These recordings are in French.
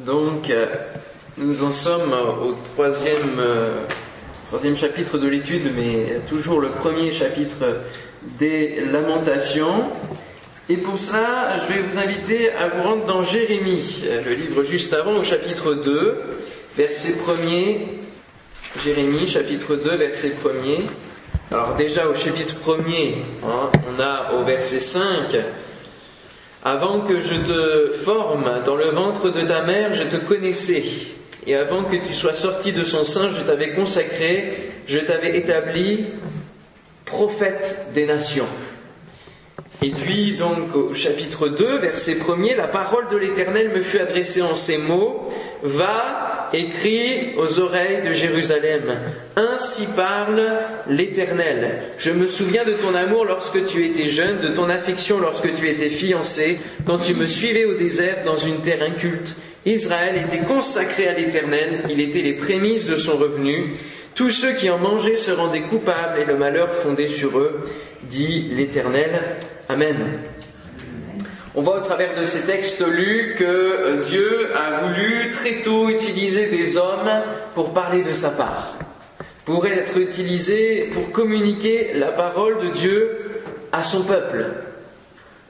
Donc, euh, nous en sommes au troisième, euh, troisième chapitre de l'étude, mais toujours le premier chapitre des Lamentations. Et pour cela, je vais vous inviter à vous rendre dans Jérémie, le livre juste avant, au chapitre 2, verset 1er. Jérémie, chapitre 2, verset 1er. Alors déjà au chapitre 1er, hein, on a au verset 5, avant que je te forme dans le ventre de ta mère, je te connaissais. Et avant que tu sois sorti de son sein, je t'avais consacré, je t'avais établi prophète des nations. Et puis donc au chapitre 2, verset 1er, la parole de l'Éternel me fut adressée en ces mots, va, écrit aux oreilles de Jérusalem, ainsi parle l'Éternel. Je me souviens de ton amour lorsque tu étais jeune, de ton affection lorsque tu étais fiancé, quand tu me suivais au désert dans une terre inculte. Israël était consacré à l'Éternel, il était les prémices de son revenu. Tous ceux qui en mangeaient se rendaient coupables et le malheur fondait sur eux, dit l'Éternel. Amen. On voit au travers de ces textes lus que euh, Dieu a voulu très tôt utiliser des hommes pour parler de sa part, pour être utilisé pour communiquer la parole de Dieu à son peuple.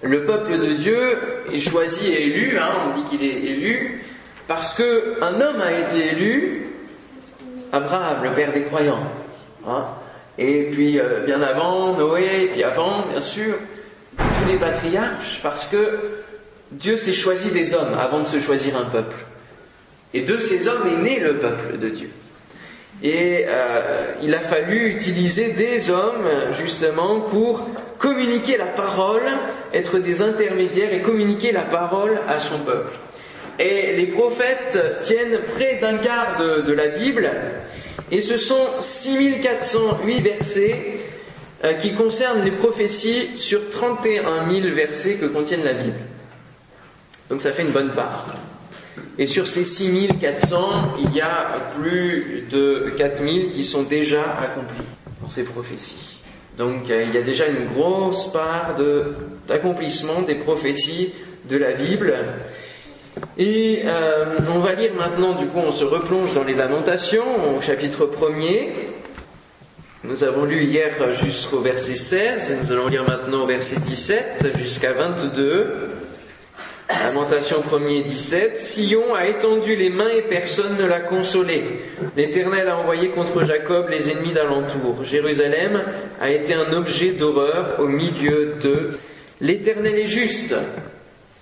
Le peuple de Dieu est choisi et élu, hein, on dit qu'il est élu, parce qu'un homme a été élu, Abraham, le père des croyants. Hein, et puis euh, bien avant, Noé, et puis avant, bien sûr, tous les patriarches, parce que Dieu s'est choisi des hommes avant de se choisir un peuple. Et de ces hommes est né le peuple de Dieu. Et euh, il a fallu utiliser des hommes justement pour communiquer la parole, être des intermédiaires et communiquer la parole à son peuple. Et les prophètes tiennent près d'un quart de, de la Bible, et ce sont 6408 versets euh, qui concerne les prophéties sur 31 000 versets que contiennent la Bible. Donc ça fait une bonne part. Et sur ces 6400, il y a plus de 4000 qui sont déjà accomplis dans ces prophéties. Donc euh, il y a déjà une grosse part d'accomplissement des prophéties de la Bible. Et euh, on va lire maintenant, du coup, on se replonge dans les lamentations au chapitre 1er. Nous avons lu hier jusqu'au verset 16, et nous allons lire maintenant au verset 17 jusqu'à 22. Lamentation 1er 17. Sion a étendu les mains et personne ne l'a consolé. L'Éternel a envoyé contre Jacob les ennemis d'alentour. Jérusalem a été un objet d'horreur au milieu d'eux. L'Éternel est juste,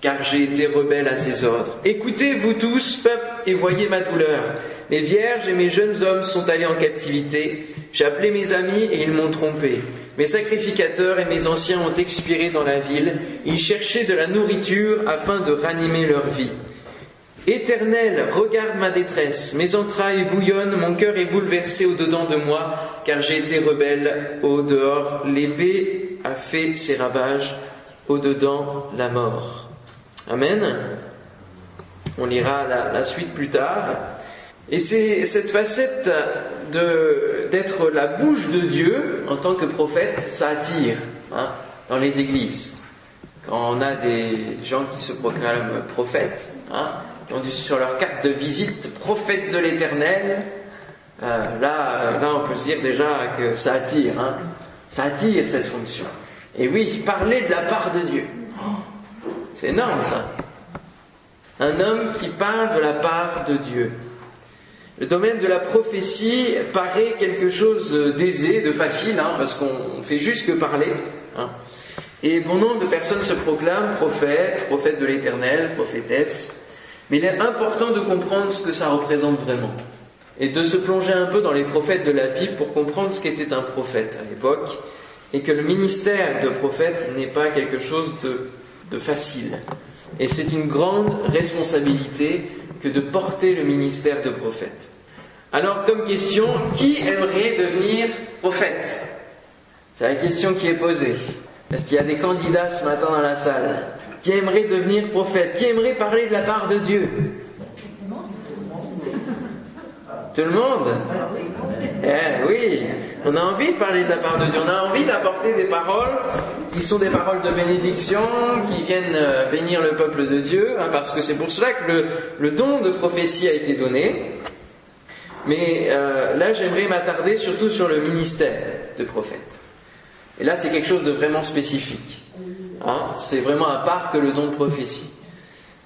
car j'ai été rebelle à ses ordres. Écoutez, vous tous, peuple, et voyez ma douleur. Mes vierges et mes jeunes hommes sont allés en captivité. J'ai appelé mes amis et ils m'ont trompé. Mes sacrificateurs et mes anciens ont expiré dans la ville. Ils cherchaient de la nourriture afin de ranimer leur vie. Éternel, regarde ma détresse. Mes entrailles bouillonnent, mon cœur est bouleversé au-dedans de moi, car j'ai été rebelle au dehors. L'épée a fait ses ravages, au-dedans la mort. Amen. On lira la, la suite plus tard. Et c'est cette facette d'être la bouche de Dieu en tant que prophète, ça attire hein, dans les églises. Quand on a des gens qui se proclament prophètes, hein, qui ont sur leur carte de visite prophète de l'Éternel, euh, là, là on peut se dire déjà que ça attire, hein, ça attire cette fonction. Et oui, parler de la part de Dieu, c'est énorme ça. Un homme qui parle de la part de Dieu. Le domaine de la prophétie paraît quelque chose d'aisé, de facile, hein, parce qu'on fait juste que parler. Hein. Et bon nombre de personnes se proclament prophètes, prophètes de l'éternel, prophétesses. Mais il est important de comprendre ce que ça représente vraiment. Et de se plonger un peu dans les prophètes de la Bible pour comprendre ce qu'était un prophète à l'époque. Et que le ministère de prophète n'est pas quelque chose de, de facile. Et c'est une grande responsabilité que de porter le ministère de prophète. Alors, comme question, qui aimerait devenir prophète? C'est la question qui est posée. Est-ce qu'il y a des candidats ce matin dans la salle Qui aimerait devenir prophète? Qui aimerait parler de la part de Dieu? Tout le monde Eh oui, on a envie de parler de la part de Dieu, on a envie d'apporter des paroles qui sont des paroles de bénédiction, qui viennent euh, bénir le peuple de Dieu, hein, parce que c'est pour cela que le, don de prophétie a été donné. Mais euh, là, j'aimerais m'attarder surtout sur le ministère de prophète. Et là, c'est quelque chose de vraiment spécifique. Hein. c'est vraiment à part que le don de prophétie.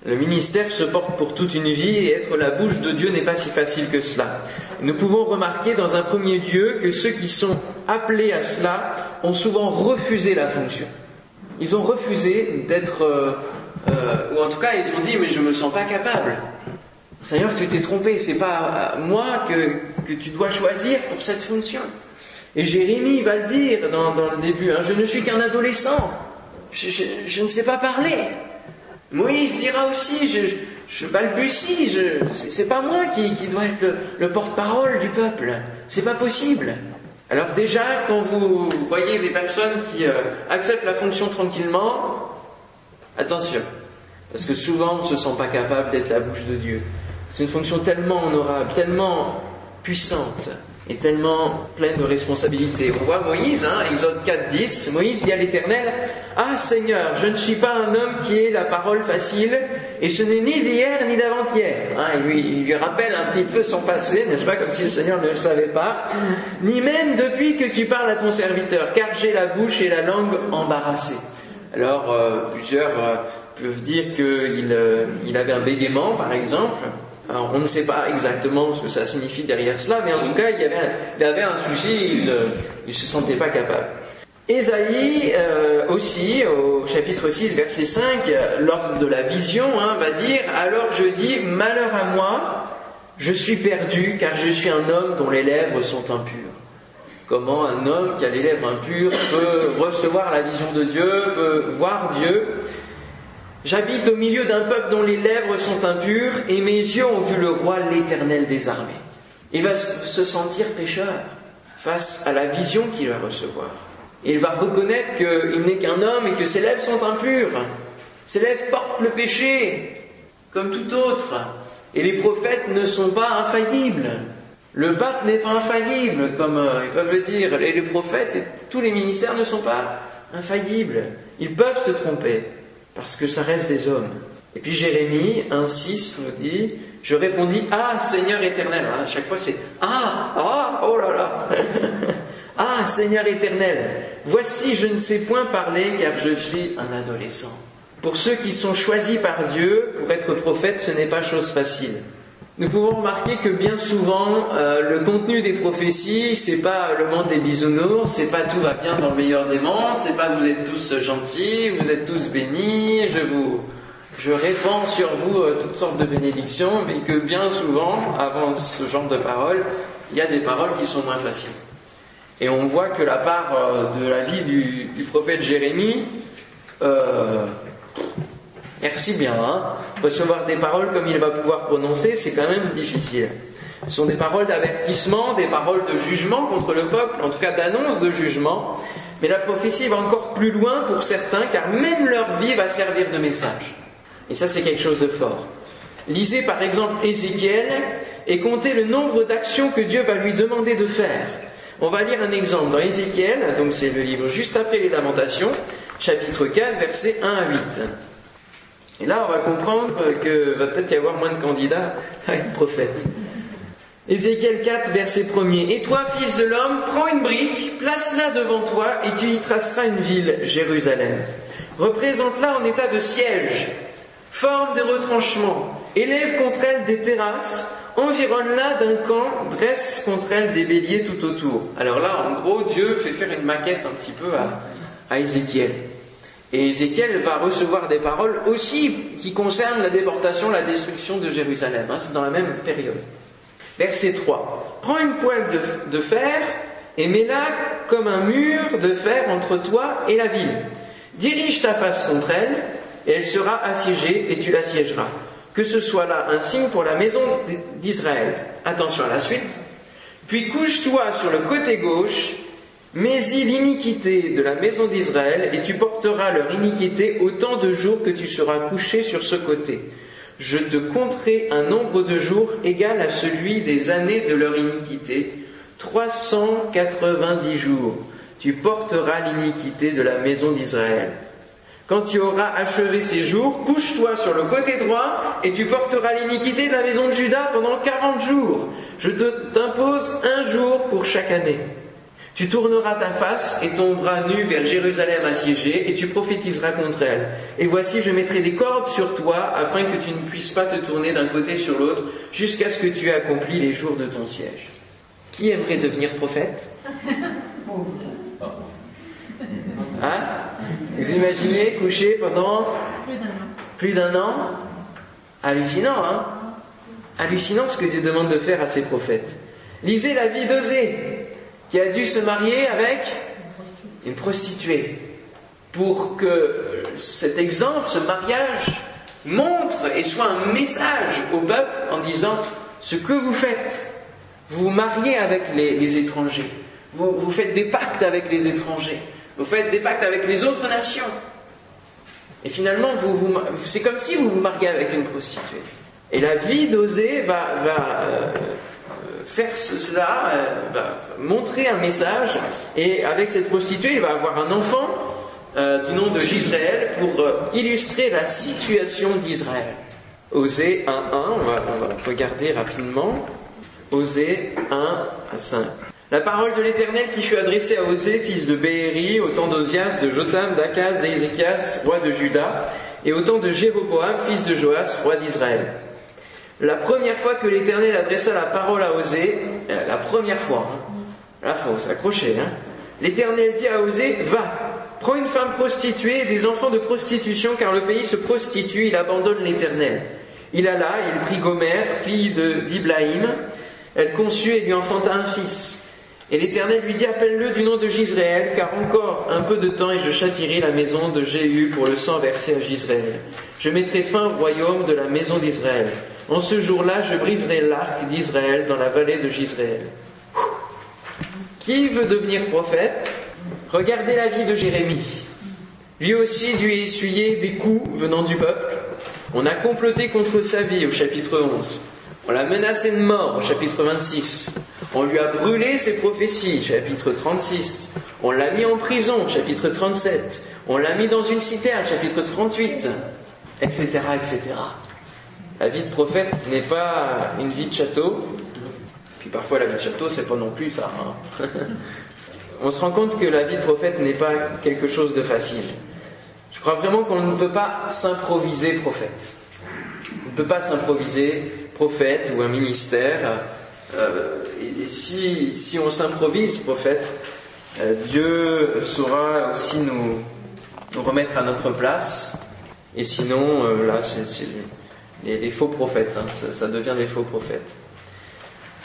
Le ministère se porte pour toute une vie et être la bouche de Dieu n'est pas si facile que cela. Nous pouvons remarquer dans un premier lieu que ceux qui sont appelés à cela ont souvent refusé la fonction. Ils ont refusé d'être, euh, euh, ou en tout cas ils ont dit mais je me sens pas capable. Seigneur, tu t'es trompé, c'est pas moi que, tu dois choisir pour cette fonction. Et Jérémie va le dire dans, le début, hein, je ne suis qu'un adolescent, je ne sais pas parler. Moïse dira aussi, je, balbutie, c'est pas moi qui, dois être le, le porte-parole du peuple. C'est pas possible. Alors déjà, quand vous voyez des personnes qui euh, acceptent la fonction tranquillement, attention, parce que souvent on ne se sent pas capable d'être la bouche de Dieu. C'est une fonction tellement honorable, tellement puissante, est tellement pleine de responsabilités. On voit Moïse, hein, Exode 4, 10, Moïse dit à l'Éternel, Ah Seigneur, je ne suis pas un homme qui ait la parole facile, et ce n'est ni d'hier ni d'avant-hier. Hein, il, lui, il lui rappelle un petit peu son passé, n'est-ce pas, comme si le Seigneur ne le savait pas, ni même depuis que tu parles à ton serviteur, car j'ai la bouche et la langue embarrassées. Alors, euh, plusieurs euh, peuvent dire qu'il euh, il avait un bégaiement, par exemple, alors, on ne sait pas exactement ce que ça signifie derrière cela, mais en tout cas, il y avait un, il il ne se sentait pas capable. Ésaïe euh, aussi, au chapitre 6, verset 5, lors de la vision, hein, va dire, alors je dis, malheur à moi, je suis perdu, car je suis un homme dont les lèvres sont impures. Comment un homme qui a les lèvres impures peut recevoir la vision de Dieu, peut voir Dieu J'habite au milieu d'un peuple dont les lèvres sont impures et mes yeux ont vu le roi l'éternel des armées. Il va se sentir pécheur face à la vision qu'il va recevoir. Il va reconnaître qu'il n'est qu'un homme et que ses lèvres sont impures. Ses lèvres portent le péché, comme tout autre. Et les prophètes ne sont pas infaillibles. Le pape n'est pas infaillible, comme euh, ils peuvent le dire. Et les prophètes et tous les ministères ne sont pas infaillibles. Ils peuvent se tromper parce que ça reste des hommes. Et puis Jérémie 1.6 nous dit, je répondis, ah Seigneur éternel, à chaque fois c'est, ah, ah, oh là là, ah Seigneur éternel, voici je ne sais point parler car je suis un adolescent. Pour ceux qui sont choisis par Dieu pour être prophètes, ce n'est pas chose facile. Nous pouvons remarquer que bien souvent, euh, le contenu des prophéties, c'est pas le monde des bisounours, c'est pas tout va bien dans le meilleur des mondes, c'est pas vous êtes tous gentils, vous êtes tous bénis, je vous, je répands sur vous euh, toutes sortes de bénédictions, mais que bien souvent, avant ce genre de paroles, il y a des paroles qui sont moins faciles. Et on voit que la part euh, de la vie du, du prophète Jérémie, Merci bien, hein Recevoir des paroles comme il va pouvoir prononcer, c'est quand même difficile. Ce sont des paroles d'avertissement, des paroles de jugement contre le peuple, en tout cas d'annonce de jugement. Mais la prophétie va encore plus loin pour certains, car même leur vie va servir de message. Et ça, c'est quelque chose de fort. Lisez par exemple Ézéchiel et comptez le nombre d'actions que Dieu va lui demander de faire. On va lire un exemple dans Ézéchiel, donc c'est le livre juste après les Lamentations, chapitre 4, versets 1 à 8. Et là, on va comprendre que va peut-être y avoir moins de candidats à être prophète. Ézéchiel 4, verset 1er. Et toi, fils de l'homme, prends une brique, place-la devant toi, et tu y traceras une ville, Jérusalem. Représente-la en état de siège, forme des retranchements, élève contre elle des terrasses, environne-la d'un camp, dresse contre elle des béliers tout autour. Alors là, en gros, Dieu fait faire une maquette un petit peu à, à Ézéchiel. Et Ézéchiel va recevoir des paroles aussi qui concernent la déportation, la destruction de Jérusalem. Hein, c'est dans la même période. Verset 3. Prends une poêle de, de fer et mets-la comme un mur de fer entre toi et la ville. Dirige ta face contre elle et elle sera assiégée et tu l'assiégeras. Que ce soit là un signe pour la maison d'Israël. Attention à la suite. Puis couche-toi sur le côté gauche mais-y l'iniquité de la maison d'Israël, et tu porteras leur iniquité autant de jours que tu seras couché sur ce côté. je te compterai un nombre de jours égal à celui des années de leur iniquité, 390 jours. Tu porteras l'iniquité de la maison d'Israël. Quand tu auras achevé ces jours, couche-toi sur le côté droit et tu porteras l'iniquité de la maison de Judas pendant 40 jours. Je t'impose un jour pour chaque année. Tu tourneras ta face et ton bras nu vers Jérusalem assiégée, et tu prophétiseras contre elle. Et voici, je mettrai des cordes sur toi, afin que tu ne puisses pas te tourner d'un côté sur l'autre, jusqu'à ce que tu aies accompli les jours de ton siège. Qui aimerait devenir prophète? Hein? Vous imaginez coucher pendant plus d'un an? Hallucinant, hein? Hallucinant ce que Dieu demande de faire à ses prophètes. Lisez la vie d'Osée qui a dû se marier avec une prostituée pour que cet exemple, ce mariage, montre et soit un message au peuple en disant ce que vous faites, vous vous mariez avec les, étrangers, vous, vous, faites des pactes avec les étrangers, vous faites des pactes avec les autres nations. Et finalement, vous, c'est comme si vous vous mariez avec une prostituée. Et la vie d'Osée va, va euh, faire cela, euh, montrer un message, et avec cette prostituée, il va avoir un enfant euh, du nom de Gisraël pour euh, illustrer la situation d'Israël. Osée 1.1, on va, on va regarder rapidement. Osée 1 à 5. La parole de l'Éternel qui fut adressée à Osée, fils de Béhéri, au temps d'Ozias, de Jotam, d'Akaz, d'Ézéchias, roi de Juda, et au temps de Jéroboam, fils de Joas, roi d'Israël. La première fois que l'Éternel adressa la parole à Osée, euh, la première fois, hein, la faut s'accrocher, hein, l'Éternel dit à Osée, va, prends une femme prostituée et des enfants de prostitution, car le pays se prostitue, il abandonne l'Éternel. Il alla, il prit Gomère, fille de d'Iblaïm, elle conçut et lui enfanta un fils. Et l'Éternel lui dit, appelle-le du nom de Gisraël, car encore un peu de temps et je châtirai la maison de Jéhu pour le sang versé à Gisraël. Je mettrai fin au royaume de la maison d'Israël. En ce jour-là, je briserai l'arc d'Israël dans la vallée de Gisraël. Qui veut devenir prophète? Regardez la vie de Jérémie. Lui aussi dut essuyer des coups venant du peuple. On a comploté contre sa vie au chapitre 11. On l'a menacé de mort au chapitre 26. On lui a brûlé ses prophéties, chapitre 36. On l'a mis en prison, chapitre 37. On l'a mis dans une citerne, chapitre 38, etc., etc. La vie de prophète n'est pas une vie de château. Puis parfois la vie de château, c'est pas non plus ça. Hein. On se rend compte que la vie de prophète n'est pas quelque chose de facile. Je crois vraiment qu'on ne peut pas s'improviser prophète. On ne peut pas s'improviser prophète ou un ministère. Euh, et si, si on s'improvise prophète, euh, Dieu saura aussi nous, remettre à notre place. Et sinon, euh, là, c'est les, faux prophètes, hein, ça, devient des faux prophètes.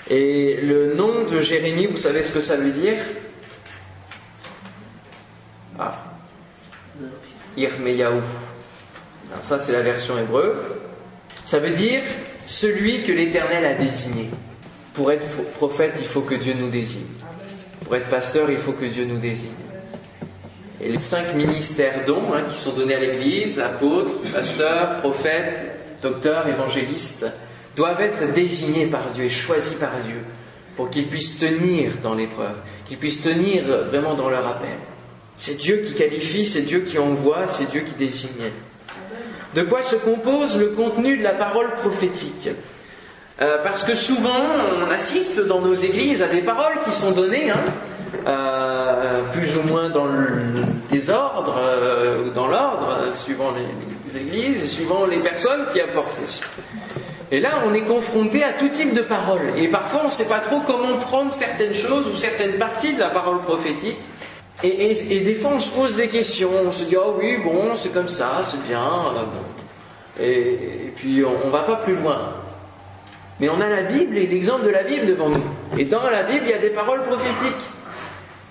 Et le nom de Jérémie, vous savez ce que ça veut dire? Ah, Irmeyahu. Alors ça, c'est la version hébreu. Ça veut dire celui que l'Éternel a désigné. Pour être prophète, il faut que Dieu nous désigne. Pour être pasteur, il faut que Dieu nous désigne. Et les cinq ministères dons hein, qui sont donnés à l'Église, apôtres, pasteurs, prophètes, docteurs, évangélistes, doivent être désignés par Dieu et choisis par Dieu pour qu'ils puissent tenir dans l'épreuve, qu'ils puissent tenir vraiment dans leur appel. C'est Dieu qui qualifie, c'est Dieu qui envoie, c'est Dieu qui désigne. De quoi se compose le contenu de la parole prophétique euh, Parce que souvent, on assiste dans nos églises à des paroles qui sont données, hein, euh, plus ou moins dans le désordre euh, dans l'ordre, suivant les, églises suivant les personnes qui apportent. Et là, on est confronté à tout type de paroles. Et parfois, on ne sait pas trop comment prendre certaines choses ou certaines parties de la parole prophétique. Et, des fois, on se pose des questions. On se dit, oh oui, bon, c'est comme ça, c'est bien. Euh, et, puis, on ne va pas plus loin. Mais on a la Bible et l'exemple de la Bible devant nous. Et dans la Bible, il y a des paroles prophétiques.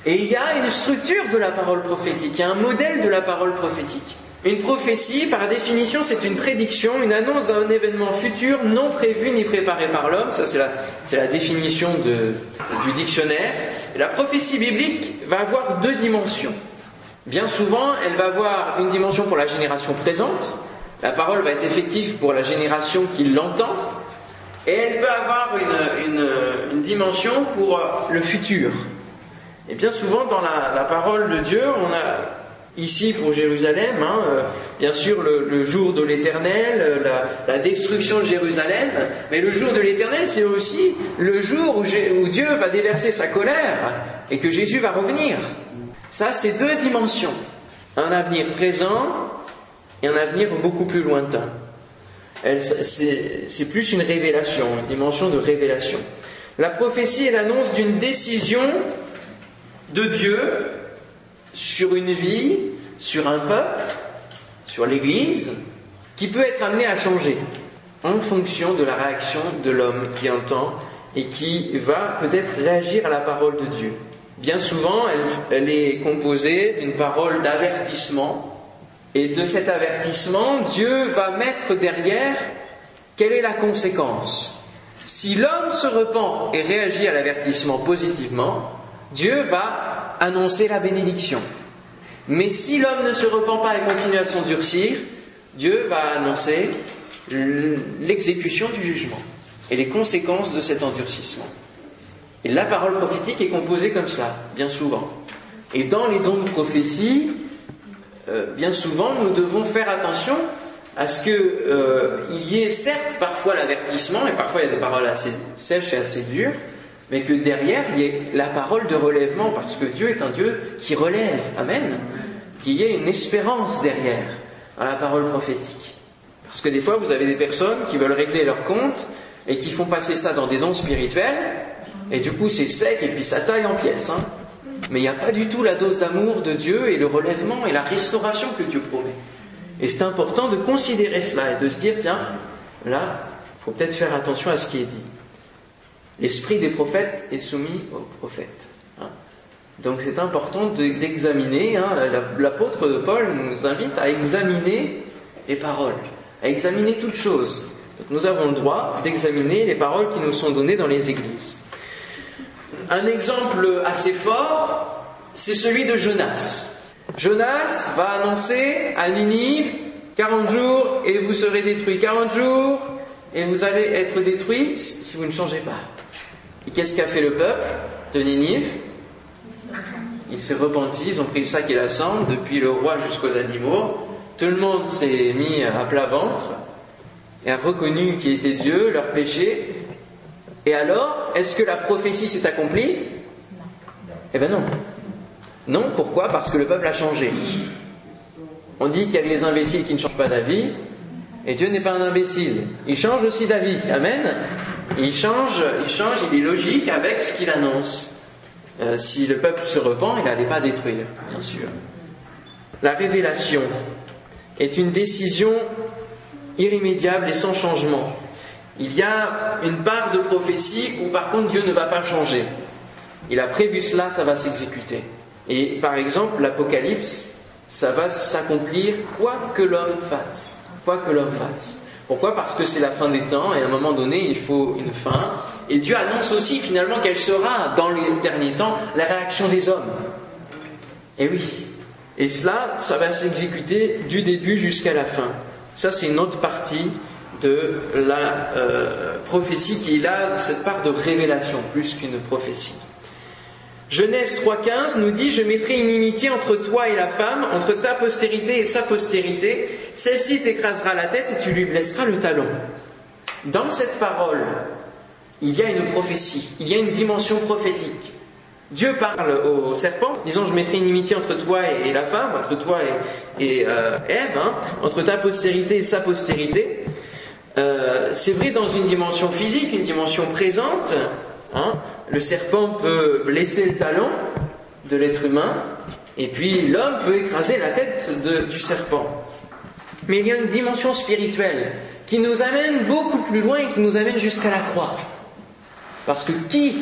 Et il y a une structure de la parole prophétique, il y a un modèle de la parole prophétique. Une prophétie, par définition, c'est une prédiction, une annonce d'un événement futur non prévu ni préparé par l'homme. Ça, c'est la, définition du dictionnaire. la prophétie biblique va avoir deux dimensions. Bien souvent, elle va avoir une dimension pour la génération présente, La parole va être effective pour la génération qui l'entend, et elle peut avoir une, dimension pour le futur. Et bien souvent dans la, parole de Dieu, on a ici pour Jérusalem, hein, euh, bien sûr le, jour de l'éternel, la, destruction de Jérusalem, mais le jour de l'éternel, c'est aussi le jour où Dieu va déverser sa colère et que Jésus va revenir. Ça, c'est deux dimensions. Un avenir présent et un avenir beaucoup plus lointain. C'est plus une révélation, une dimension de révélation. La prophétie est l'annonce d'une décision de Dieu sur une vie, sur un peuple, sur l'Église, qui peut être amené à changer en fonction de la réaction de l'homme qui entend et qui va peut-être réagir à la parole de Dieu. Bien souvent, elle, est composée d'une parole d'avertissement, et de cet avertissement, Dieu va mettre derrière quelle est la conséquence. Si l'homme se repent et réagit à l'avertissement positivement, Dieu va annoncer la bénédiction. Mais si l'homme ne se repent pas et continue à s'endurcir, Dieu va annoncer l'exécution du jugement et les conséquences de cet endurcissement. Et la parole prophétique est composée comme cela, bien souvent. Et dans les dons de prophétie, euh, bien souvent, nous devons faire attention à ce qu'il euh, y ait certes parfois l'avertissement, et parfois il y a des paroles assez sèches et assez dures, mais que derrière il y ait la parole de relèvement, parce que Dieu est un Dieu qui relève. Amen. Qu'il y ait une espérance derrière à la parole prophétique. Parce que des fois, vous avez des personnes qui veulent régler leur compte et qui font passer ça dans des dons spirituels, et du coup c'est sec et puis ça taille en pièces. Hein. Mais il n'y a pas du tout la dose d'amour de Dieu et le relèvement et la restauration que Dieu promet. Et c'est important de considérer cela et de se dire, tiens, là, il faut peut-être faire attention à ce qui est dit. L'esprit des prophètes est soumis aux prophètes. Hein. Donc c'est important d'examiner, hein, l'apôtre Paul nous invite à examiner les paroles, à examiner toutes choses. nous avons le droit d'examiner les paroles qui nous sont données dans les églises. Un exemple assez fort, c'est celui de Jonas. Jonas va annoncer à Ninive 40 jours et vous serez détruits. 40 jours et vous allez être détruits si vous ne changez pas. Et qu'est-ce qu'a fait le peuple de Ninive? Ils s'est repenti, ils ont pris le sac et la cendre, depuis le roi jusqu'aux animaux. Tout le monde s'est mis à plat ventre et a reconnu qui était Dieu, leur péché, et alors, est-ce que la prophétie s'est accomplie? Eh bien non. Non, pourquoi? Parce que le peuple a changé. On dit qu'il y a des imbéciles qui ne changent pas d'avis, et Dieu n'est pas un imbécile. Il change aussi d'avis. Amen. Il change, il change, il est logique avec ce qu'il annonce. Euh, si le peuple se repent, il n'allait pas détruire, bien sûr. La révélation est une décision irrémédiable et sans changement. Il y a une part de prophétie où par contre Dieu ne va pas changer. Il a prévu cela, ça va s'exécuter. Et par exemple, l'Apocalypse, ça va s'accomplir quoi que l'homme fasse. Quoi que l'homme fasse. Pourquoi Parce que c'est la fin des temps et à un moment donné, il faut une fin. Et Dieu annonce aussi finalement quelle sera dans les derniers temps la réaction des hommes. Et oui. Et cela, ça va s'exécuter du début jusqu'à la fin. Ça, c'est une autre partie de la euh, prophétie qui est là, cette part de révélation plus qu'une prophétie. Genèse 3.15 nous dit, je mettrai une inimitié entre toi et la femme, entre ta postérité et sa postérité, celle-ci t'écrasera la tête et tu lui blesseras le talon. Dans cette parole, il y a une prophétie, il y a une dimension prophétique. Dieu parle au serpent, disant je mettrai une inimitié entre toi et, la femme, entre toi et, euh, Ève, hein, entre ta postérité et sa postérité. Euh, c'est vrai dans une dimension physique, une dimension présente. Hein, le serpent peut blesser le talon de l'être humain, et puis l'homme peut écraser la tête du serpent. Mais il y a une dimension spirituelle qui nous amène beaucoup plus loin et qui nous amène jusqu'à la croix. Parce que qui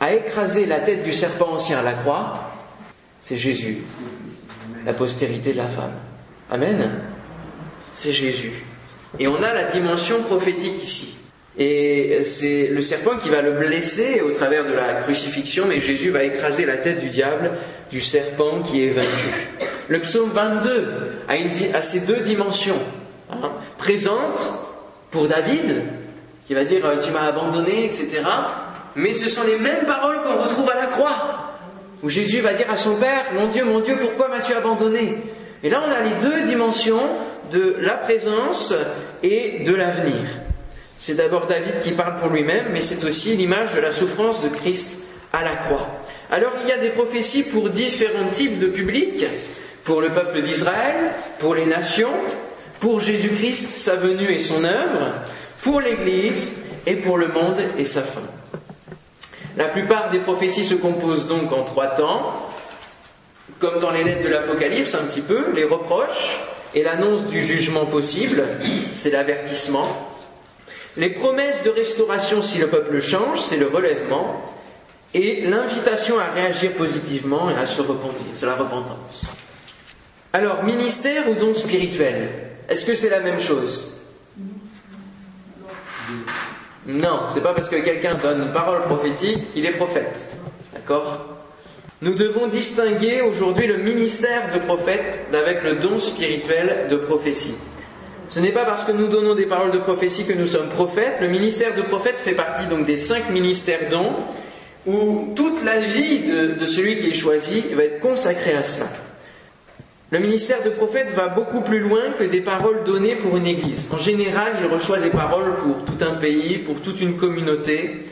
a écrasé la tête du serpent ancien à la croix C'est Jésus, la postérité de la femme. Amen. C'est Jésus. Et on a la dimension prophétique ici. Et c'est le serpent qui va le blesser au travers de la crucifixion, mais Jésus va écraser la tête du diable, du serpent qui est vaincu. Le psaume 22 a, ces deux dimensions. Hein. présente pour David, qui va dire tu m'as abandonné, etc. Mais ce sont les mêmes paroles qu'on retrouve à la croix, où Jésus va dire à son Père, mon Dieu, mon Dieu, pourquoi m'as-tu abandonné? Et là on a les deux dimensions de la présence et de l'avenir. C'est d'abord David qui parle pour lui-même, mais c'est aussi l'image de la souffrance de Christ à la croix. Alors il y a des prophéties pour différents types de publics, pour le peuple d'Israël, pour les nations, pour Jésus-Christ, sa venue et son œuvre, pour l'Église et pour le monde et sa fin. La plupart des prophéties se composent donc en trois temps, comme dans les lettres de l'Apocalypse un petit peu, les reproches et l'annonce du jugement possible, c'est l'avertissement. Les promesses de restauration si le peuple change, c'est le relèvement. Et l'invitation à réagir positivement et à se repentir, c'est la repentance. Alors, ministère ou don spirituel? Est-ce que c'est la même chose? Non, c'est pas parce que quelqu'un donne une parole prophétique qu'il est prophète. D'accord? Nous devons distinguer aujourd'hui le ministère de prophète avec le don spirituel de prophétie. Ce n'est pas parce que nous donnons des paroles de prophétie que nous sommes prophètes. Le ministère de prophète fait partie donc des cinq ministères dons où toute la vie de, de celui qui est choisi va être consacrée à cela. Le ministère de prophète va beaucoup plus loin que des paroles données pour une église. En général, il reçoit des paroles pour tout un pays, pour toute une communauté,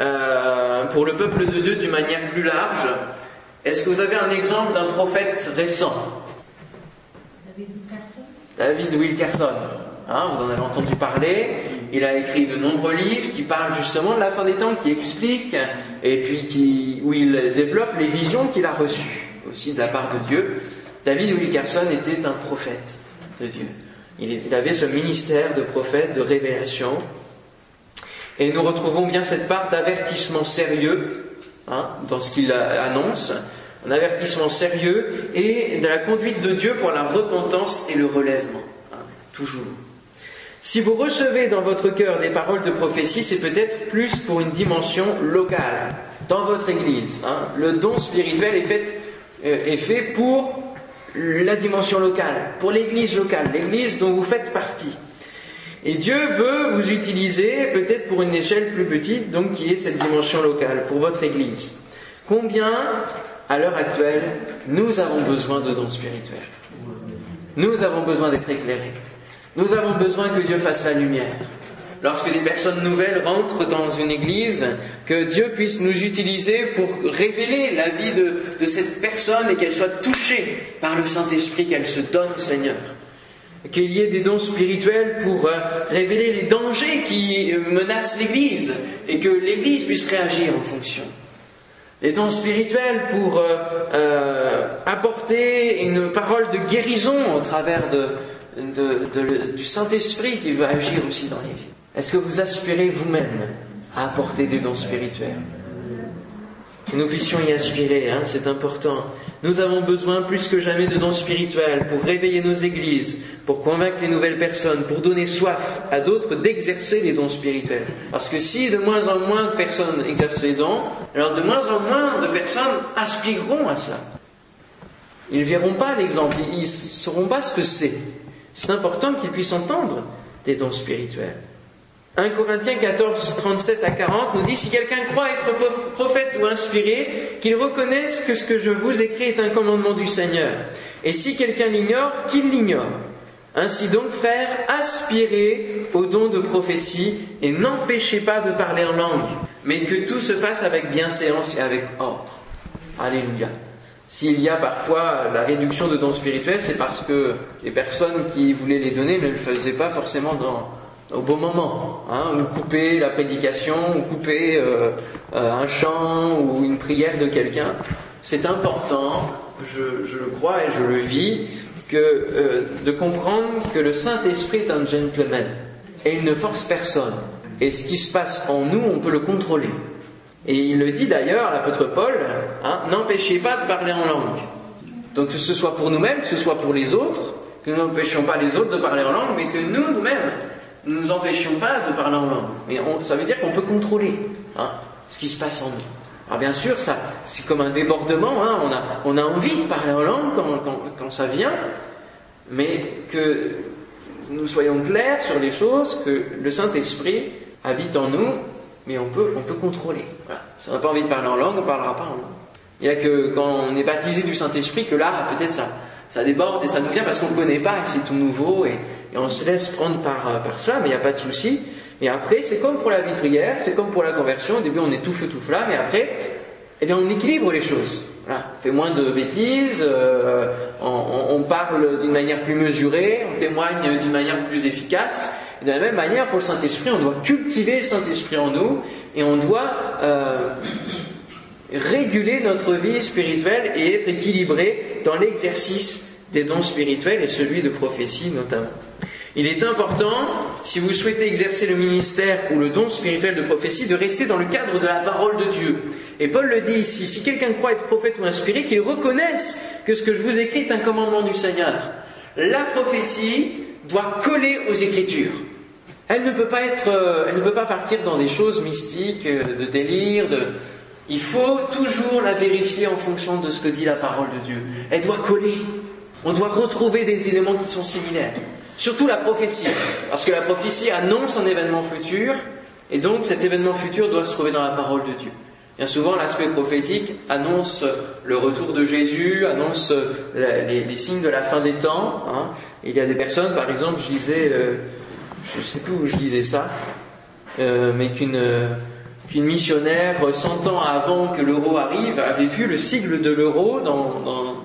euh, pour le peuple de Dieu d'une manière plus large. Est-ce que vous avez un exemple d'un prophète récent? David Wilkerson. David Wilkerson. Hein, vous en avez entendu parler. Il a écrit de nombreux livres qui parlent justement de la fin des temps, qui expliquent, et puis qui, où il développe les visions qu'il a reçues aussi de la part de Dieu. David Wilkerson était un prophète de Dieu. Il avait ce ministère de prophète, de révélation. Et nous retrouvons bien cette part d'avertissement sérieux hein, dans ce qu'il annonce, un avertissement sérieux et de la conduite de Dieu pour la repentance et le relèvement. Hein, toujours. Si vous recevez dans votre cœur des paroles de prophétie, c'est peut-être plus pour une dimension locale, dans votre Église. Hein. Le don spirituel est fait, euh, est fait pour la dimension locale, pour l'église locale, l'église dont vous faites partie. Et Dieu veut vous utiliser peut-être pour une échelle plus petite, donc qui est cette dimension locale, pour votre église. Combien, à l'heure actuelle, nous avons besoin de dons spirituels? Nous avons besoin d'être éclairés. Nous avons besoin que Dieu fasse la lumière lorsque des personnes nouvelles rentrent dans une église, que Dieu puisse nous utiliser pour révéler la vie de, cette personne et qu'elle soit touchée par le Saint-Esprit qu'elle se donne, Seigneur. Qu'il y ait des dons spirituels pour euh, révéler les dangers qui euh, menacent l'Église et que l'Église puisse réagir en fonction. Des dons spirituels pour euh, apporter une parole de guérison au travers du Saint-Esprit qui veut agir aussi dans les vies. Est-ce que vous aspirez vous-même à apporter des dons spirituels Que nous puissions y aspirer, hein, c'est important. Nous avons besoin plus que jamais de dons spirituels pour réveiller nos églises, pour convaincre les nouvelles personnes, pour donner soif à d'autres d'exercer les dons spirituels. Parce que si de moins en moins de personnes exercent les dons, alors de moins en moins de personnes aspireront à ça. Ils ne verront pas l'exemple, ils ne sauront pas ce que c'est. C'est important qu'ils puissent entendre des dons spirituels. 1 Corinthiens 14, 37 à 40 nous dit si quelqu'un croit être prophète ou inspiré, qu'il reconnaisse que ce que je vous écris est un commandement du Seigneur. Et si quelqu'un l'ignore, qu'il l'ignore. Ainsi donc, frères, aspirez au don de prophétie et n'empêchez pas de parler en langue, mais que tout se fasse avec bienséance et avec ordre. Alléluia. S'il y a parfois la réduction de dons spirituels, c'est parce que les personnes qui voulaient les donner ne le faisaient pas forcément dans, au bon moment, hein, ou couper la prédication, ou couper euh, euh, un chant ou une prière de quelqu'un. C'est important, je, je, le crois et je le vis, que, euh, de comprendre que le Saint-Esprit est un gentleman et il ne force personne. Et ce qui se passe en nous, on peut le contrôler. Et il le dit d'ailleurs, l'apôtre Paul, hein, n'empêchez pas de parler en langue. Donc que ce soit pour nous-mêmes, que ce soit pour les autres, que nous n'empêchions pas les autres de parler en langue, mais que nous, nous-mêmes, nous nous empêchions pas de parler en langue. Mais ça veut dire qu'on peut contrôler hein, ce qui se passe en nous. Alors bien sûr, ça, c'est comme un débordement. Hein, on, a, envie de parler en langue quand, ça vient, mais que nous soyons clairs sur les choses, que le Saint-Esprit habite en nous, mais on peut, on peut contrôler. Si on n'a pas envie de parler en langue, on ne parlera pas en langue. Il n'y a que quand on est baptisé du Saint-Esprit que là, peut-être ça, ça déborde et ça nous vient parce qu'on ne connaît pas, c'est tout nouveau et, on se laisse prendre par, euh, par ça, mais il n'y a pas de souci. Et après, c'est comme pour la vie de prière, c'est comme pour la conversion. Au début, on est tout feu, tout flamme, et après, eh bien, on équilibre les choses. Voilà, on fait moins de bêtises, euh, on, on, parle d'une manière plus mesurée, on témoigne d'une manière plus efficace. de la même manière, pour le Saint-Esprit, on doit cultiver le Saint-Esprit en nous et on doit euh, réguler notre vie spirituelle et être équilibré dans l'exercice des dons spirituels et celui de prophétie notamment. Il est important, si vous souhaitez exercer le ministère ou le don spirituel de prophétie, de rester dans le cadre de la parole de Dieu. Et Paul le dit ici, si quelqu'un croit être prophète ou inspiré, qu'il reconnaisse que ce que je vous écris est un commandement du Seigneur. La prophétie doit coller aux Écritures. Elle ne peut pas être, euh, elle ne peut pas partir dans des choses mystiques, euh, de délire, il faut toujours la vérifier en fonction de ce que dit la parole de Dieu. Elle doit coller. On doit retrouver des éléments qui sont similaires. Surtout la prophétie, parce que la prophétie annonce un événement futur, et donc cet événement futur doit se trouver dans la parole de Dieu. Bien souvent, l'aspect prophétique annonce le retour de Jésus, annonce les, signes de la fin des temps. Hein. Il y a des personnes, par exemple, je lisais, euh, je ne sais plus où je lisais ça, euh, mais qu'une qu'une missionnaire, 100 ans avant que l'euro arrive, avait vu le sigle de l'euro dans, dans,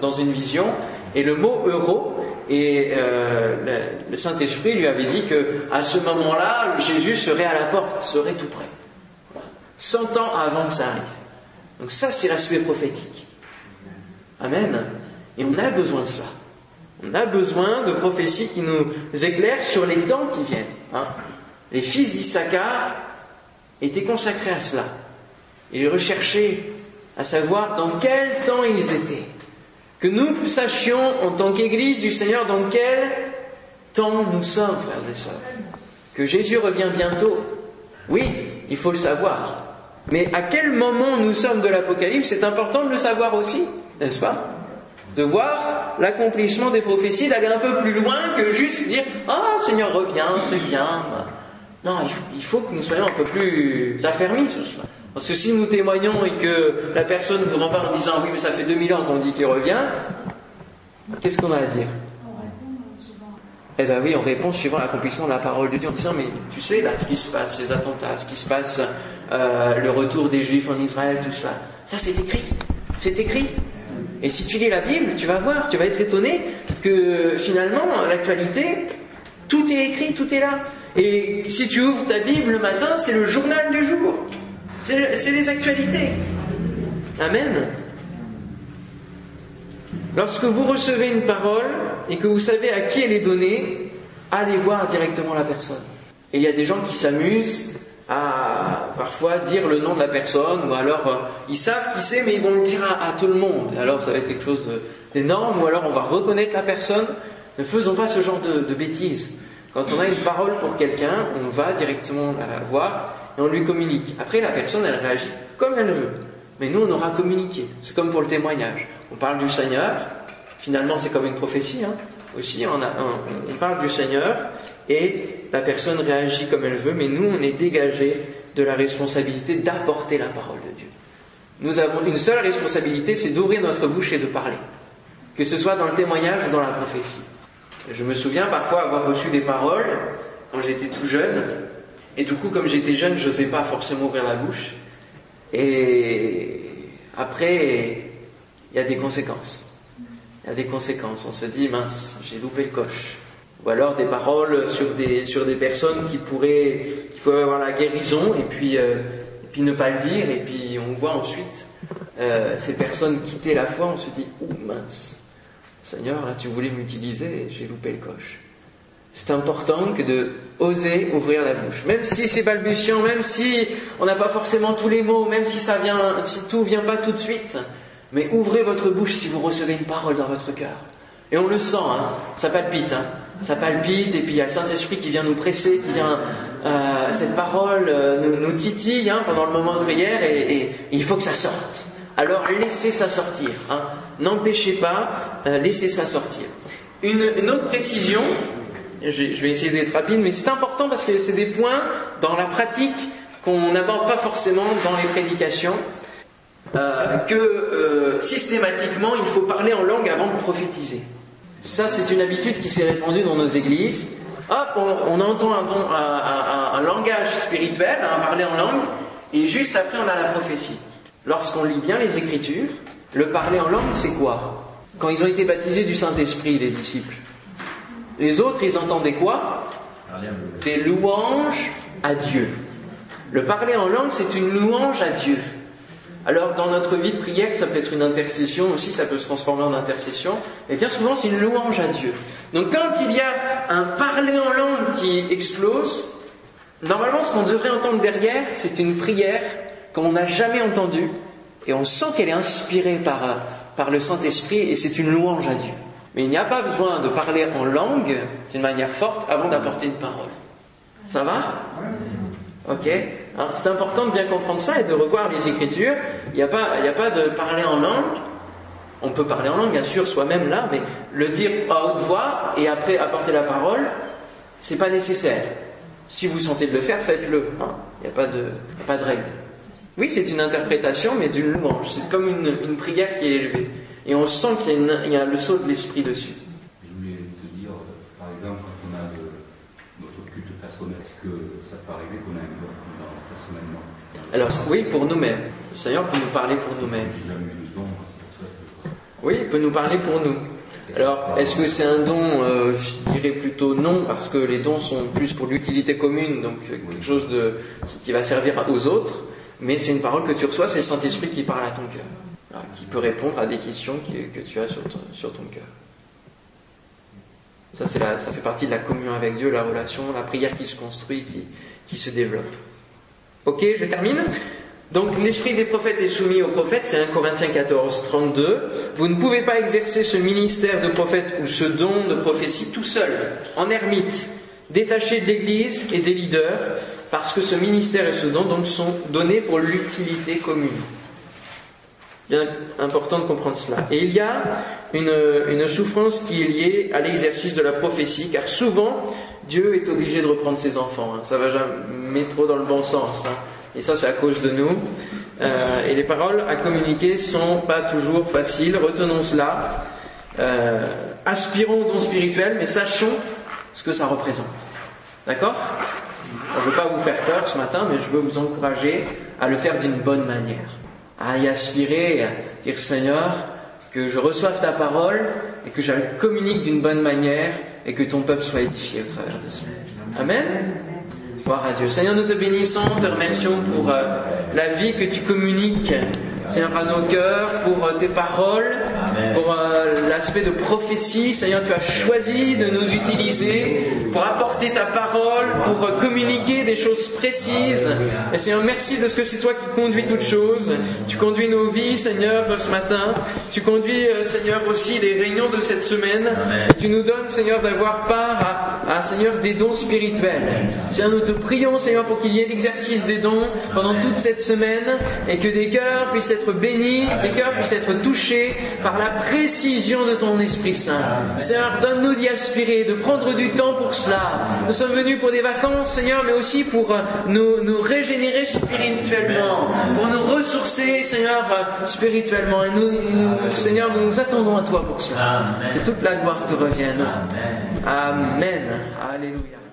dans une vision, et le mot euro et euh, le, Saint-Esprit lui avait dit que à ce moment-là, Jésus serait à la porte, serait tout près. Cent ans avant que ça arrive. Donc ça, c'est l'aspect prophétique. Amen. Et on a besoin de cela. On a besoin de prophéties qui nous éclairent sur les temps qui viennent. Hein. Les fils d'Issachar étaient consacrés à cela. Ils recherchaient à savoir dans quel temps ils étaient. Que nous sachions en tant qu'Église du Seigneur dans quel temps nous sommes, frères et sœurs. Que Jésus revient bientôt. Oui, il faut le savoir. Mais à quel moment nous sommes de l'Apocalypse, c'est important de le savoir aussi, n'est-ce pas? De voir l'accomplissement des prophéties, d'aller un peu plus loin que juste dire Ah, Seigneur revient, c'est bien. Non, il faut, que nous soyons un peu plus affermis sur cela. Parce que si nous témoignons et que la personne vous renvoie en disant oui mais ça fait 2000 ans qu'on dit qu'il revient, qu'est-ce qu'on a à dire? Eh bien oui, on répond suivant l'accomplissement de la parole de Dieu en disant mais tu sais là ce qui se passe, les attentats, ce qui se passe, euh, le retour des Juifs en Israël, tout cela, ça c'est écrit, c'est écrit. Et si tu lis la Bible, tu vas voir, tu vas être étonné que finalement l'actualité, tout est écrit, tout est là. Et si tu ouvres ta Bible le matin, c'est le journal du jour. C'est les actualités. Amen. Lorsque vous recevez une parole et que vous savez à qui elle est donnée, allez voir directement la personne. Et il y a des gens qui s'amusent à parfois dire le nom de la personne, ou alors euh, ils savent qui c'est, mais ils vont le dire à, tout le monde. Alors ça va être quelque chose d'énorme, ou alors on va reconnaître la personne. Ne faisons pas ce genre de, de bêtises. Quand on a une parole pour quelqu'un, on va directement la voir et on lui communique. Après, la personne, elle réagit comme elle veut. Mais nous, on aura communiqué. C'est comme pour le témoignage. On parle du Seigneur. Finalement, c'est comme une prophétie. Hein. Aussi, on, a, on, parle du Seigneur et la personne réagit comme elle veut, mais nous, on est dégagé de la responsabilité d'apporter la parole de Dieu. Nous avons une seule responsabilité, c'est d'ouvrir notre bouche et de parler. Que ce soit dans le témoignage ou dans la prophétie. Je me souviens parfois avoir reçu des paroles quand j'étais tout jeune, et du coup, comme j'étais jeune, je n'osais pas forcément ouvrir la bouche. Et après, il y a des conséquences. Il y a des conséquences. On se dit, mince, j'ai loupé le coche. Ou alors des paroles sur des, sur des personnes qui pourraient, qui pourraient avoir la guérison et puis, euh, et puis ne pas le dire. Et puis on voit ensuite euh, ces personnes quitter la foi. On se dit, oh mince, Seigneur, là tu voulais m'utiliser et j'ai loupé le coche. C'est important que de oser ouvrir la bouche. Même si c'est balbutiant, même si on n'a pas forcément tous les mots, même si ça vient, si tout vient pas tout de suite. Mais ouvrez votre bouche si vous recevez une parole dans votre cœur. Et on le sent, hein, ça palpite, hein, ça palpite, et puis il y a le Saint-Esprit qui vient nous presser, qui vient, euh, cette parole euh, nous, titille hein, pendant le moment de prière, et, il faut que ça sorte. Alors laissez ça sortir, hein. n'empêchez pas, euh, laissez ça sortir. Une, une autre précision, je vais essayer d'être rapide, mais c'est important parce que c'est des points dans la pratique qu'on n'aborde pas forcément dans les prédications, euh, que euh, systématiquement il faut parler en langue avant de prophétiser. Ça, c'est une habitude qui s'est répandue dans nos églises. Hop, on, entend un, langage spirituel, un parler en langue, et juste après on a la prophétie. Lorsqu'on lit bien les Écritures, le parler en langue, c'est quoi? Quand ils ont été baptisés du Saint-Esprit, les disciples, les autres, ils entendaient quoi Des louanges à Dieu. Le parler en langue, c'est une louange à Dieu. Alors dans notre vie de prière, ça peut être une intercession aussi, ça peut se transformer en intercession, et bien souvent c'est une louange à Dieu. Donc quand il y a un parler en langue qui explose, normalement ce qu'on devrait entendre derrière, c'est une prière qu'on n'a jamais entendue, et on sent qu'elle est inspirée par, par le Saint-Esprit, et c'est une louange à Dieu. Mais il n'y a pas besoin de parler en langue d'une manière forte avant d'apporter une parole. Ça va Ok C'est important de bien comprendre ça et de revoir les Écritures. Il n'y a, pas, de parler en langue. On peut parler en langue, bien sûr, soi-même là, mais le dire à haute voix et après apporter la parole, c'est pas nécessaire. Si vous sentez de le faire, faites-le. Hein. Il n'y a, pas de, règle. Oui, c'est une interprétation, mais d'une louange. C'est comme une prière qui est élevée. Et on sent qu'il y, a le saut de l'esprit dessus. Je voulais te dire, par exemple, quand on a notre culte personnel, est-ce que ça peut arriver qu'on a un don personnellement? Alors oui, pour nous-mêmes. Le Seigneur peut nous parler pour nous-mêmes. Oui, il peut nous parler pour nous. Alors, est-ce que c'est un don euh, Je dirais plutôt non, parce que les dons sont plus pour l'utilité commune, donc quelque chose de, qui va servir aux autres. Mais c'est une parole que tu reçois, c'est le Saint-Esprit qui parle à ton cœur qui peut répondre à des questions que tu as sur ton, cœur. Ça, ça fait partie de la communion avec Dieu, la relation, la prière qui se construit, qui, qui se développe. Ok, je termine. Donc l'esprit des prophètes est soumis aux prophètes, c'est 1 Corinthiens 14, 32. Vous ne pouvez pas exercer ce ministère de prophète ou ce don de prophétie tout seul, en ermite, détaché de l'Église et des leaders, parce que ce ministère et ce don donc sont donnés pour l'utilité commune. Bien important de comprendre cela. Et il y a une, souffrance qui est liée à l'exercice de la prophétie, car souvent Dieu est obligé de reprendre ses enfants. Hein. Ça va jamais trop dans le bon sens. Hein. Et ça, c'est à cause de nous. Euh, et les paroles à communiquer sont pas toujours faciles. Retenons cela. Euh, aspirons au don spirituel, mais sachons ce que ça représente. D'accord? Je ne veux pas vous faire peur ce matin, mais je veux vous encourager à le faire d'une bonne manière à y aspirer, à dire Seigneur, que je reçoive ta parole et que je la communique d'une bonne manière et que ton peuple soit édifié au travers de cela. Amen. Gloire à Dieu. Seigneur, nous te bénissons, te remercions pour euh, la vie que tu communiques Seigneur, à nos cœurs, pour euh, tes paroles, pour euh, l'aspect de prophétie. Seigneur, tu as choisi de nous utiliser pour apporter ta parole, pour euh, communiquer des choses précises. Et Seigneur, merci de ce que c'est toi qui conduis toutes choses. Tu conduis nos vies, Seigneur, ce matin. Tu conduis, Seigneur, aussi les réunions de cette semaine. Et tu nous donnes, Seigneur, d'avoir part à, à, Seigneur, des dons spirituels. Seigneur, nous te prions, Seigneur, pour qu'il y ait l'exercice des dons pendant toute cette semaine et que des cœurs puissent être bénis, des cœurs puissent être touchés par la précision de ton Esprit Saint. Seigneur, donne-nous d'y aspirer, de prendre du temps pour cela. Nous sommes venus pour des vacances, Seigneur, mais aussi pour euh, nous, nous régénérer spirituellement, pour nous ressourcer, Seigneur, euh, spirituellement. Et nous, Seigneur, nous nous attendons à toi pour cela. Que toute la gloire te revienne. Amen. Alléluia.